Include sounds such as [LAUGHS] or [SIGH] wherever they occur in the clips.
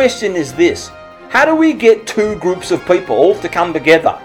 question is this How do we get two groups of people to come together?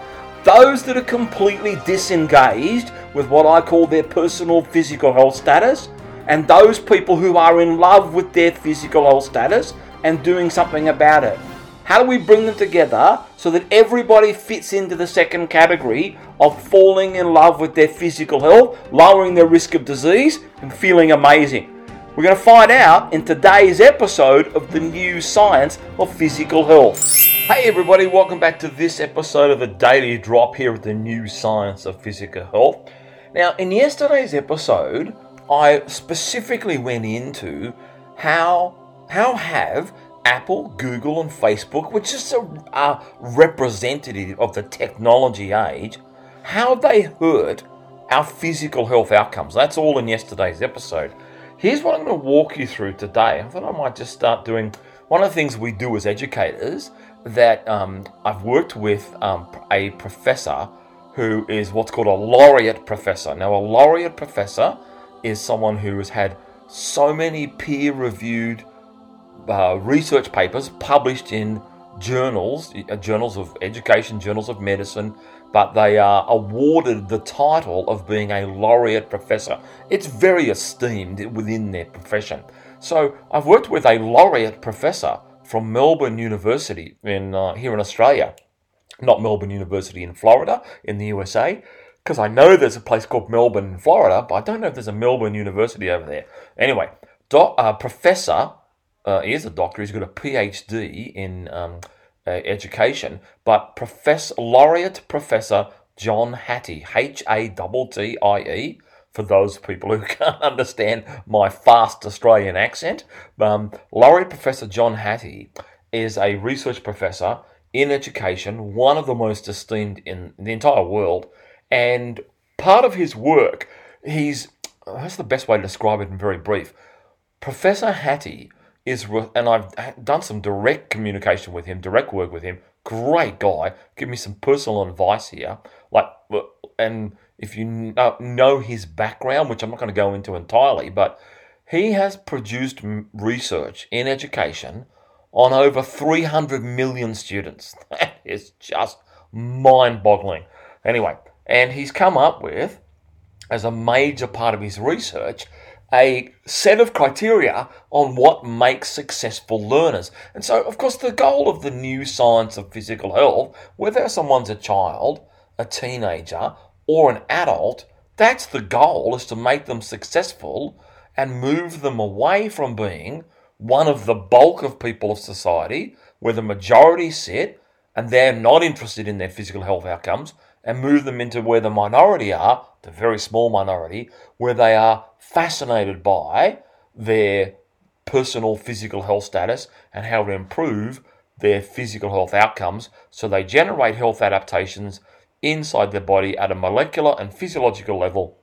Those that are completely disengaged with what I call their personal physical health status, and those people who are in love with their physical health status and doing something about it. How do we bring them together so that everybody fits into the second category of falling in love with their physical health, lowering their risk of disease, and feeling amazing? We're going to find out in today's episode of the new science of physical health. Hey, everybody, welcome back to this episode of the Daily Drop here at the new science of physical health. Now, in yesterday's episode, I specifically went into how how have Apple, Google, and Facebook, which is a, a representative of the technology age, how they hurt our physical health outcomes. That's all in yesterday's episode. Here's what I'm going to walk you through today. I thought I might just start doing one of the things we do as educators that um, I've worked with um, a professor who is what's called a laureate professor. Now, a laureate professor is someone who has had so many peer reviewed uh, research papers published in journals, uh, journals of education, journals of medicine, but they are awarded the title of being a laureate professor. It's very esteemed within their profession. So I've worked with a laureate professor from Melbourne University in uh, here in Australia, not Melbourne University in Florida in the USA, because I know there's a place called Melbourne in Florida, but I don't know if there's a Melbourne University over there. Anyway, doc, uh, Professor uh, is a doctor. He's got a PhD in um, uh, education. But Professor Laureate Professor John Hattie, H A T T I E, for those people who [LAUGHS] can't understand my fast Australian accent, um, Laureate Professor John Hattie is a research professor in education, one of the most esteemed in the entire world. And part of his work, he's that's the best way to describe it in very brief. Professor Hattie is, and I've done some direct communication with him, direct work with him. Great guy. Give me some personal advice here. Like, and if you uh, know his background, which I'm not going to go into entirely, but he has produced research in education on over 300 million students. [LAUGHS] That is just mind boggling. Anyway, and he's come up with, as a major part of his research, a set of criteria on what makes successful learners. And so, of course, the goal of the new science of physical health, whether someone's a child, a teenager, or an adult, that's the goal is to make them successful and move them away from being one of the bulk of people of society where the majority sit and they're not interested in their physical health outcomes and move them into where the minority are, the very small minority, where they are fascinated by their personal physical health status and how to improve their physical health outcomes. So they generate health adaptations inside their body at a molecular and physiological level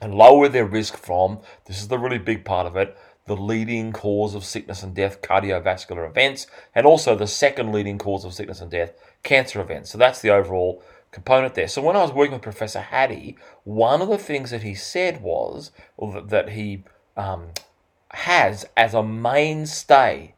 and lower their risk from this is the really big part of it the leading cause of sickness and death cardiovascular events and also the second leading cause of sickness and death cancer events. So that's the overall component there. So when I was working with Professor Hattie, one of the things that he said was, that he um, has as a mainstay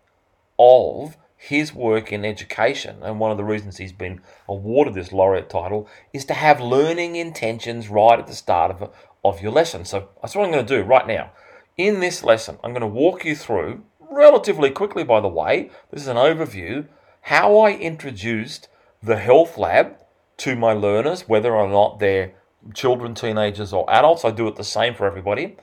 of his work in education, and one of the reasons he's been awarded this laureate title is to have learning intentions right at the start of, of your lesson. So that's what I'm going to do right now. In this lesson, I'm going to walk you through, relatively quickly by the way, this is an overview, how I introduced the health lab to my learners, whether or not they're children, teenagers, or adults. I do it the same for everybody.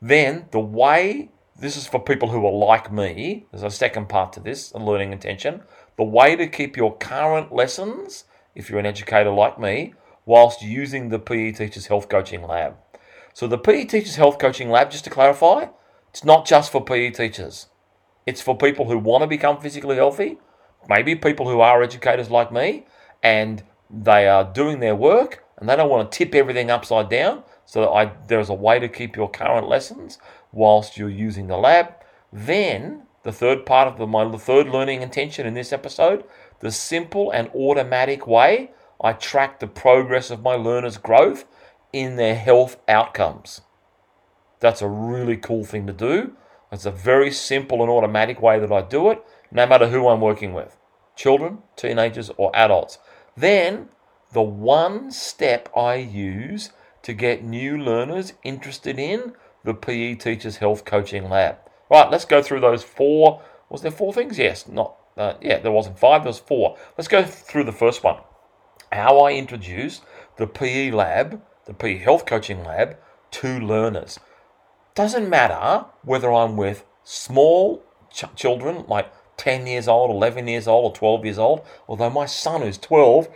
Then the way this is for people who are like me, there's a second part to this, a learning intention. The way to keep your current lessons, if you're an educator like me, whilst using the PE Teachers Health Coaching Lab. So the PE Teachers Health Coaching Lab, just to clarify, it's not just for PE teachers. It's for people who want to become physically healthy, maybe people who are educators like me, and they are doing their work and they don't want to tip everything upside down. So I, there's a way to keep your current lessons whilst you're using the lab. Then the third part of the, my third learning intention in this episode, the simple and automatic way I track the progress of my learners' growth in their health outcomes. That's a really cool thing to do. It's a very simple and automatic way that I do it. no matter who I'm working with children, teenagers, or adults. Then, the one step I use to get new learners interested in the PE Teachers Health Coaching Lab. Right, let's go through those four. Was there four things? Yes, not. Uh, yeah, there wasn't five. There was four. Let's go through the first one. How I introduce the PE lab, the PE Health Coaching Lab, to learners. Doesn't matter whether I'm with small ch- children like 10 years old, 11 years old, or 12 years old, although my son who's 12,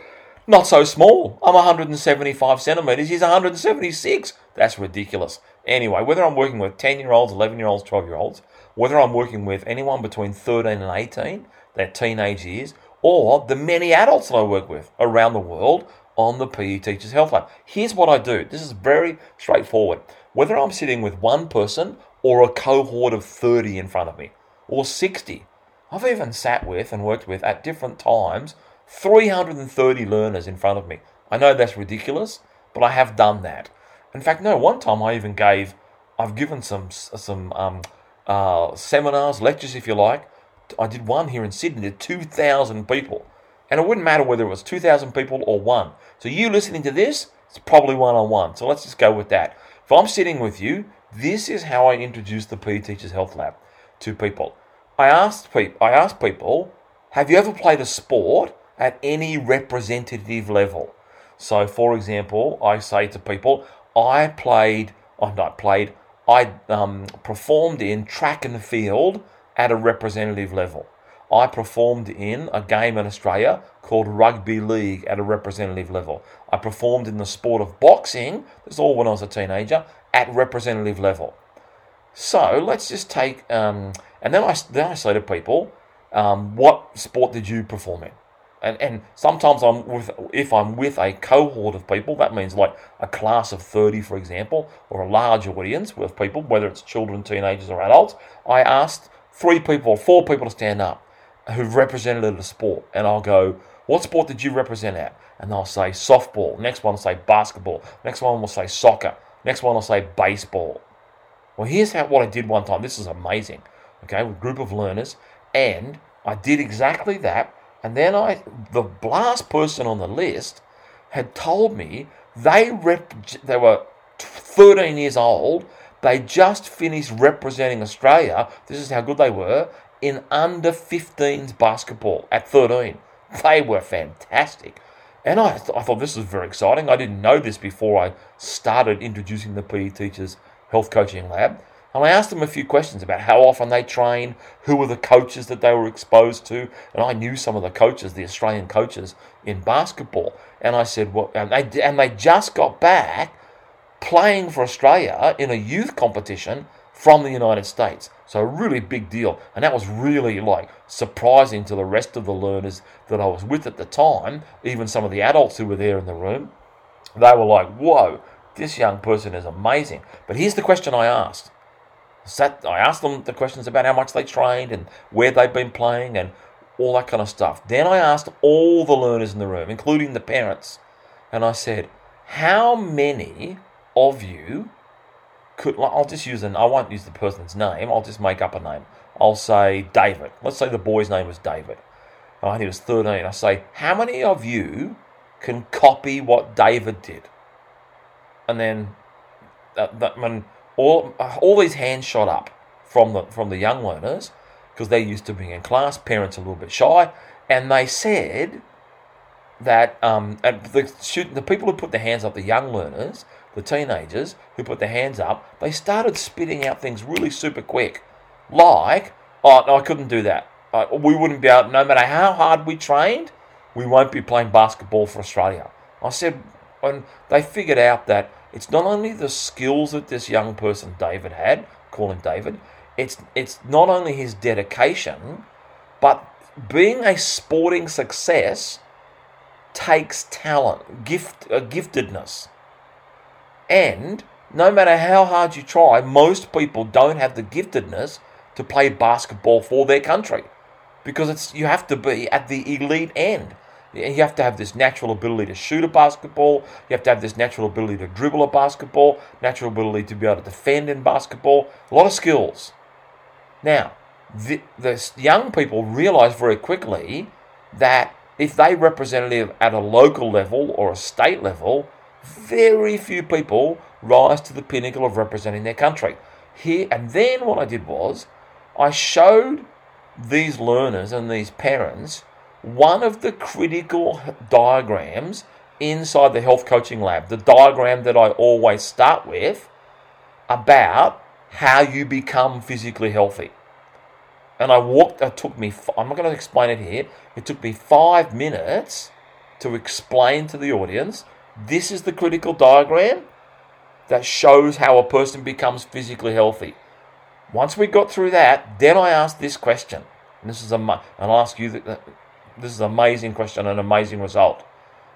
not so small. I'm 175 centimeters, he's 176. That's ridiculous. Anyway, whether I'm working with 10 year olds, 11 year olds, 12 year olds, whether I'm working with anyone between 13 and 18, their teenage years, or the many adults that I work with around the world on the PE Teachers Health Lab. Here's what I do. This is very straightforward. Whether I'm sitting with one person or a cohort of 30 in front of me, or 60, I've even sat with and worked with at different times 330 learners in front of me. I know that's ridiculous, but I have done that. In fact, no, one time I even gave, I've given some some um, uh, seminars, lectures, if you like. I did one here in Sydney to 2,000 people. And it wouldn't matter whether it was 2,000 people or one. So you listening to this, it's probably one on one. So let's just go with that. If I'm sitting with you, this is how I introduce the PE Teachers Health Lab to people. I asked people, I asked people, have you ever played a sport at any representative level? So, for example, I say to people, I played, I not played, I um, performed in track and field at a representative level. I performed in a game in Australia called rugby league at a representative level. I performed in the sport of boxing, this all when I was a teenager, at representative level. So let's just take um, and then I, then I say to people, um, what sport did you perform in? And, and sometimes I'm with if I'm with a cohort of people, that means like a class of 30, for example, or a large audience with people, whether it's children, teenagers, or adults. I asked three people or four people to stand up who've represented a sport, and I'll go, "What sport did you represent at?" And they'll say softball. Next one will say basketball. Next one will say soccer. Next one will say baseball. Well, here's how what I did one time. This is amazing okay, with a group of learners, and I did exactly that. And then I, the last person on the list, had told me they rep, they were 13 years old. They just finished representing Australia. This is how good they were in under 15s basketball at 13. They were fantastic. And I, th- I thought this was very exciting. I didn't know this before I started introducing the PE Teachers Health Coaching Lab. And I asked them a few questions about how often they train, who were the coaches that they were exposed to, and I knew some of the coaches, the Australian coaches in basketball. And I said, well, and they, and they just got back playing for Australia in a youth competition from the United States. So a really big deal. And that was really like surprising to the rest of the learners that I was with at the time, even some of the adults who were there in the room. They were like, whoa, this young person is amazing. But here's the question I asked sat, I asked them the questions about how much they trained and where they've been playing and all that kind of stuff. Then I asked all the learners in the room, including the parents, and I said, How many of you could, I'll just use an, I won't use the person's name, I'll just make up a name. I'll say David. Let's say the boy's name was David. Right, he was 13. I say, How many of you can copy what David did? And then, that, that, when all all these hands shot up from the from the young learners because they're used to being in class. Parents are a little bit shy, and they said that um, the shoot, the people who put their hands up, the young learners, the teenagers who put their hands up, they started spitting out things really super quick, like, "Oh no, I couldn't do that. Uh, we wouldn't be able. No matter how hard we trained, we won't be playing basketball for Australia." I said, and they figured out that it's not only the skills that this young person David had, call him David, it's it's not only his dedication, but being a sporting success takes talent, gift, a giftedness. And no matter how hard you try, most people don't have the giftedness to play basketball for their country because it's you have to be at the elite end. You have to have this natural ability to shoot a basketball. You have to have this natural ability to dribble a basketball, natural ability to be able to defend in basketball. A lot of skills. Now, the, the young people realize very quickly that if they representative at a local level or a state level, very few people rise to the pinnacle of representing their country. Here and then what I did was I showed these learners and these parents one of the critical diagrams inside the health coaching lab, the diagram that I always start with about how you become physically healthy. And I walked, it took me, I'm not going to explain it here, it took me five minutes to explain to the audience this is the critical diagram that shows how a person becomes physically healthy. Once we got through that, then I asked this question. And this is a, and I'll ask you, that, this is an amazing question and an amazing result.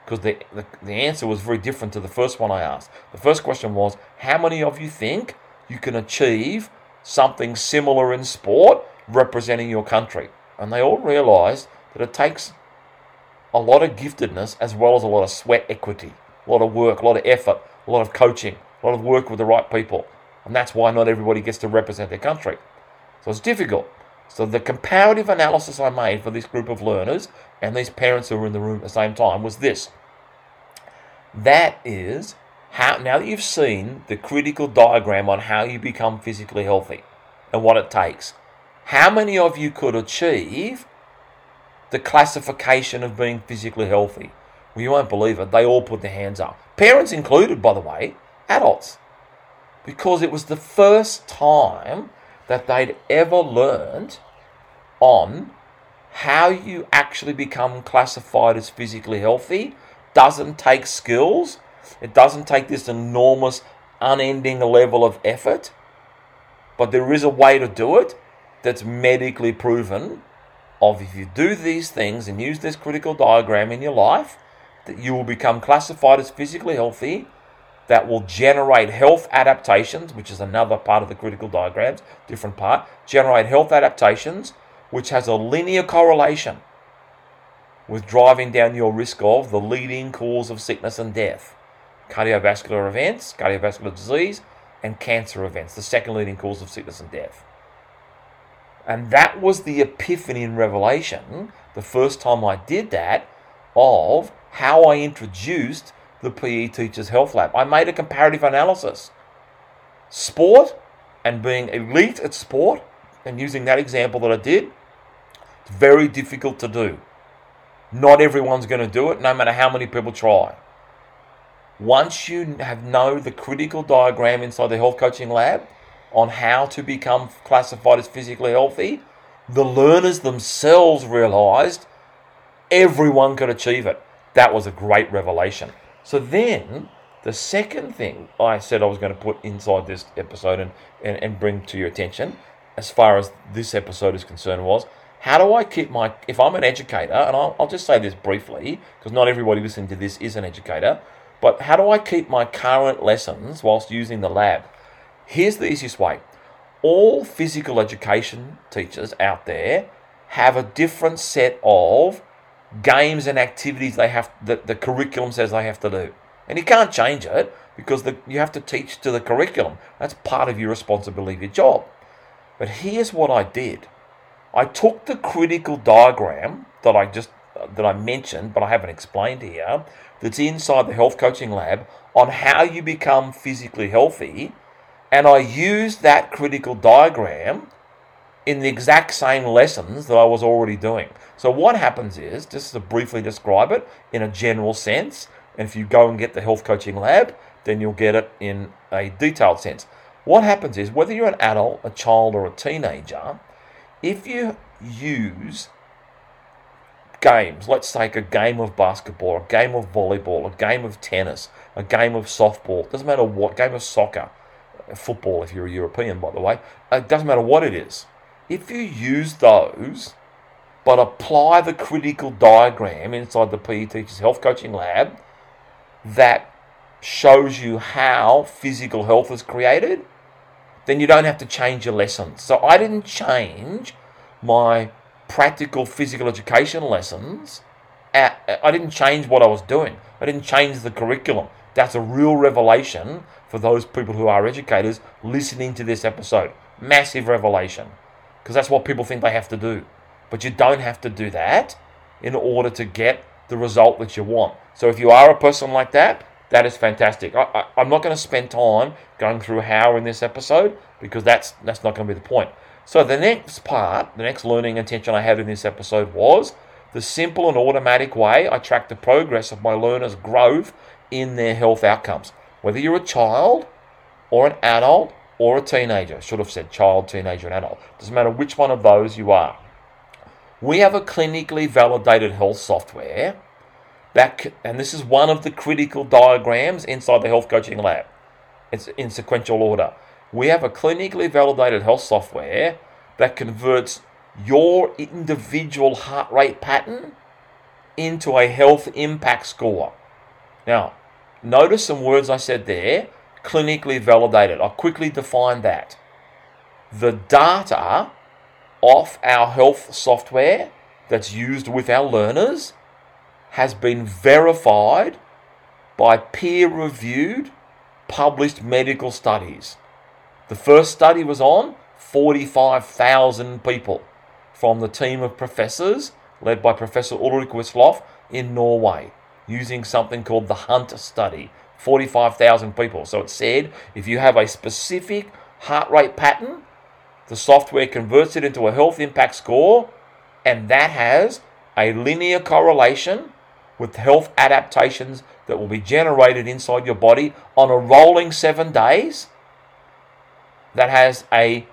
Because the, the, the answer was very different to the first one I asked. The first question was, how many of you think you can achieve something similar in sport representing your country. And they all realized that it takes a lot of giftedness as well as a lot of sweat equity, a lot of work, a lot of effort, a lot of coaching, a lot of work with the right people. And that's why not everybody gets to represent their country. So it's difficult. So the comparative analysis I made for this group of learners and these parents who were in the room at the same time was this. That is how now that you've seen the critical diagram on how you become physically healthy and what it takes, how many of you could achieve the classification of being physically healthy? Well, you won't believe it. They all put their hands up. Parents included, by the way, adults. Because it was the first time that they'd ever learned on how you actually become classified as physically healthy doesn't take skills. It doesn't take this enormous, unending level of effort. But there is a way to do it that's medically proven of if you do these things and use this critical diagram in your life, that you will become classified as physically healthy, that will generate health adaptations, which is another part of the critical diagrams, different part, generate health adaptations, which has a linear correlation with driving down your risk of the leading cause of sickness and death cardiovascular events, cardiovascular disease, and cancer events, the second leading cause of sickness and death. And that was the epiphany in Revelation, the first time I did that, of how I introduced the PE Teachers Health Lab. I made a comparative analysis. Sport and being elite at sport, and using that example that I did, it's very difficult to do. Not everyone's going to do it, no matter how many people try. Once you have know the critical diagram inside the health coaching lab, on how to become classified as physically healthy, the learners themselves realized everyone could achieve it. That was a great revelation. So then, the second thing I said I was going to put inside this episode and, and, and bring to your attention, as far as this episode is concerned, was how do I keep my, if I'm an educator, and I'll, I'll just say this briefly, because not everybody listening to this is an educator, but how do I keep my current lessons whilst using the lab? Here's the easiest way all physical education teachers out there have a different set of games and activities they have that the curriculum says they have to do. And you can't change it because the, you have to teach to the curriculum. That's part of your responsibility your job. But here's what I did. I took the critical diagram that I just that I mentioned, but I haven't explained here, that's inside the health coaching lab on how you become physically healthy and I used that critical diagram in the exact same lessons that I was already doing. So what happens is, just to briefly describe it in a general sense, and if you go and get the health coaching lab, then you'll get it in a detailed sense. What happens is, whether you're an adult, a child, or a teenager, if you use games, let's take a game of basketball, a game of volleyball, a game of tennis, a game of softball, doesn't matter what, game of soccer, football if you're a European, by the way. It doesn't matter what it is. If you use those, but apply the critical diagram inside the PE Teachers Health Coaching Lab that shows you how physical health is created, then you don't have to change your lessons. So I didn't change my practical physical education lessons. At, I didn't change what I was doing. I didn't change the curriculum. That's a real revelation for those people who are educators listening to this episode. Massive revelation. Because that's what people think they have to do. But you don't have to do that in order to get the result that you want. So if you are a person like that, that is fantastic. I, am not going to spend time going through how in this episode because that's that's not going to be the point. So the next part, the next learning intention I had in this episode was the simple and automatic way I track the progress of my learners' growth in their health outcomes. Whether you're a child or an adult or a teenager, should have said child, teenager, and adult. Doesn't matter which one of those you are. We have a clinically validated health software that, and this is one of the critical diagrams inside the health coaching lab. It's in sequential order. We have a clinically validated health software that converts your individual heart rate pattern into a health impact score. Now, notice some words I said there clinically validated. I'll quickly define that. The data off our health software that's used with our learners has been verified by peer reviewed, published medical studies. The first study was on 45,000 people from the team of professors led by Professor Ulrik Wisloff in Norway using something called the Hunt study. 45,000 people. So it said if you have a specific heart rate pattern, the software converts it into a health impact score, and that has a linear correlation with health adaptations that will be generated inside your body on a rolling seven days. That has a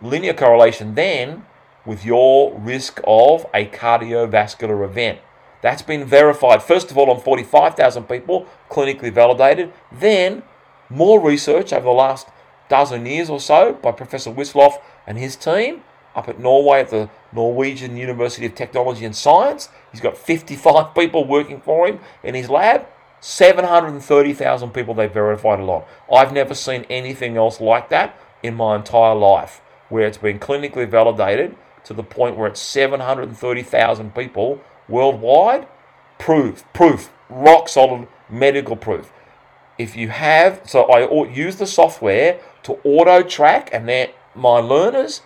linear correlation then with your risk of a cardiovascular event. That's been verified, first of all, on 45,000 people, clinically validated. Then, more research over the last dozen years or so by Professor Wisloff and his team up at Norway at the Norwegian University of Technology and Science. He's got 55 [LAUGHS] people working for him in his lab. 730,000 people they've verified along. I've never seen anything else like that in my entire life where it's been clinically validated to the point where it's 730,000 people worldwide. Proof, proof, rock solid medical proof. If you have, so I use the software to auto track, and then my learners,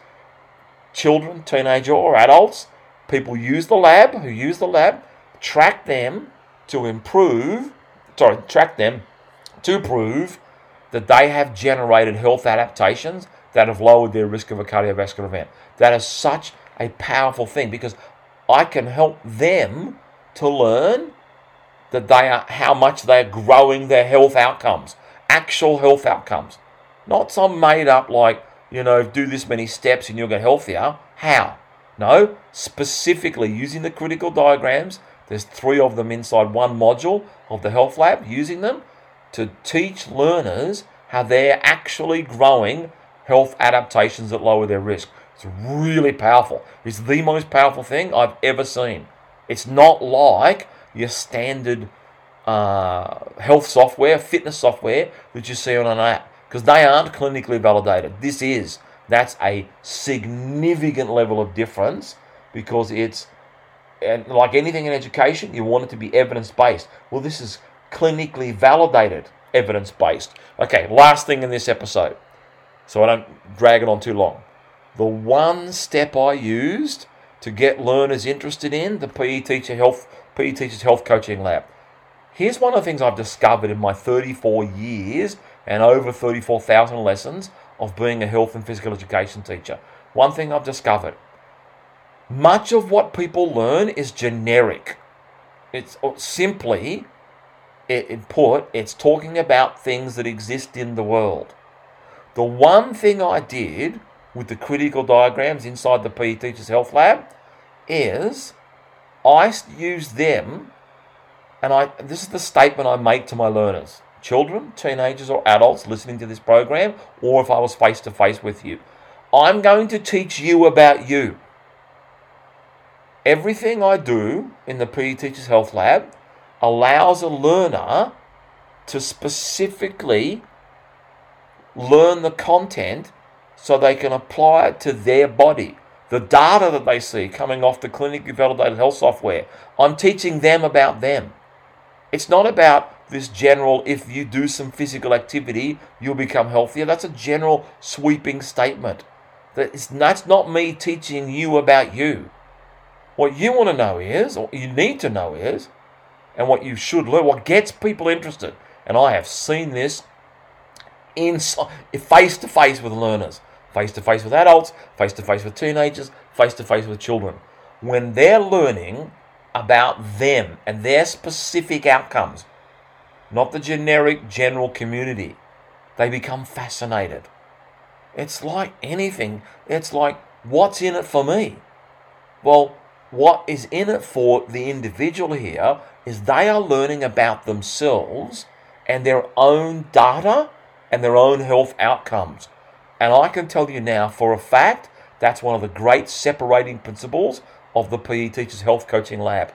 children, teenager, or adults, people use the lab, who use the lab, track them to improve, sorry, track them to prove that they have generated health adaptations that have lowered their risk of a cardiovascular event. That is such a powerful thing because I can help them to learn that they are how much they're growing their health outcomes, actual health outcomes. Not some made up like, you know, do this many steps and you'll get healthier. How? No, specifically using the critical diagrams. There's three of them inside one module of the health lab, using them to teach learners how they're actually growing health adaptations that lower their risk. It's really powerful. It's the most powerful thing I've ever seen. It's not like your standard uh, health software, fitness software that you see on an app, because they aren't clinically validated. This is. That's a significant level of difference because it's, and like anything in education, you want it to be evidence based. Well, this is clinically validated evidence based. Okay, last thing in this episode so I don't drag it on too long. The one step I used to get learners interested in the PE teacher health PE teachers health coaching lab. Here's one of the things I've discovered in my 34 years and over 34,000 lessons of being a health and physical education teacher. One thing I've discovered much of what people learn is generic. It's uh, simply, it, put, it's talking about things that exist in the world. The one thing I did with the critical diagrams inside the PE Teachers Health Lab is I use them, and I this is the statement I make to my learners, children, teenagers, or adults listening to this program, or if I was face to face with you. I'm going to teach you about you. Everything I do in the PE Teachers Health Lab allows a learner to specifically learn the content so they can apply it to their body. The data that they see coming off the clinically validated health software, I'm teaching them about them. It's not about this general, if you do some physical activity, you'll become healthier. That's a general sweeping statement. That's, not me teaching you about you. What you want to know is, or you need to know is, and what you should learn, what gets people interested, and I have seen this in face to face with learners, face to face with adults, face to face with teenagers, face to face with children. When they're learning about them and their specific outcomes, not the generic general community, they become fascinated. It's like anything. It's like, what's in it for me? Well, what is in it for the individual here is they are learning about themselves and their own data and their own health outcomes. And I can tell you now for a fact that's one of the great separating principles of the PE Teachers Health Coaching Lab.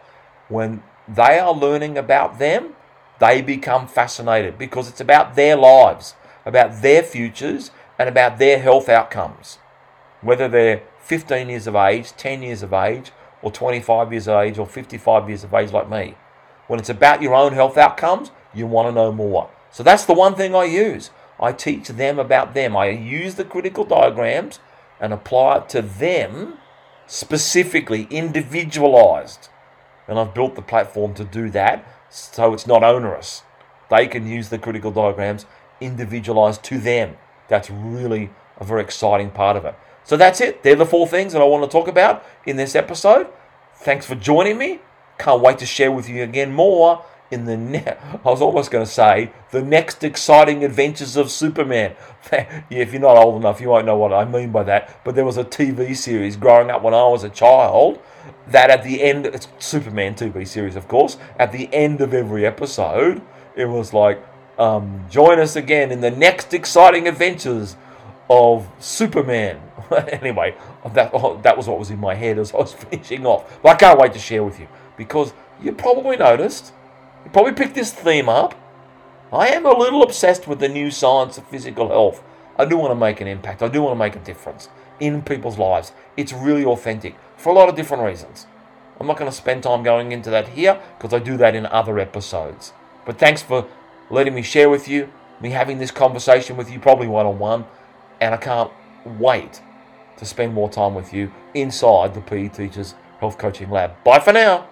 When they are learning about them, they become fascinated because it's about their lives, about their futures, and about their health outcomes. Whether they're 15 years of age, 10 years of age, or 25 years of age, or 55 years of age like me. When it's about your own health outcomes, you want to know more. So that's the one thing I use. I teach them about them. I use the critical diagrams and apply it to them specifically, individualized. And I've built the platform to do that so it's not onerous. They can use the critical diagrams individualized to them. That's really a very exciting part of it. So that's it. They're the four things that I want to talk about in this episode. Thanks for joining me. Can't wait to share with you again more in the ne- I was almost going to say the next exciting adventures of Superman. [LAUGHS] if you're not old enough, you won't know what I mean by that. But there was a TV series growing up when I was a child that at the end, it's Superman TV series, of course. At the end of every episode, it was like um, join us again in the next exciting adventures of Superman. [LAUGHS] anyway, that, oh, [LAUGHS] that was what was in my head as I was finishing off. But I can't wait to share with you because you probably noticed, you probably picked this theme up. I am a little obsessed with the new science of physical health. I do want to make an impact. I do want to make a difference in people's lives. It's really authentic for a lot of different reasons. I'm not going to spend time going into that here because I do that in other episodes. But thanks for letting me share with you, me having this conversation with you, probably one on one. And I can't wait to spend more time with you inside the PE Teachers Health Coaching Lab. Bye for now.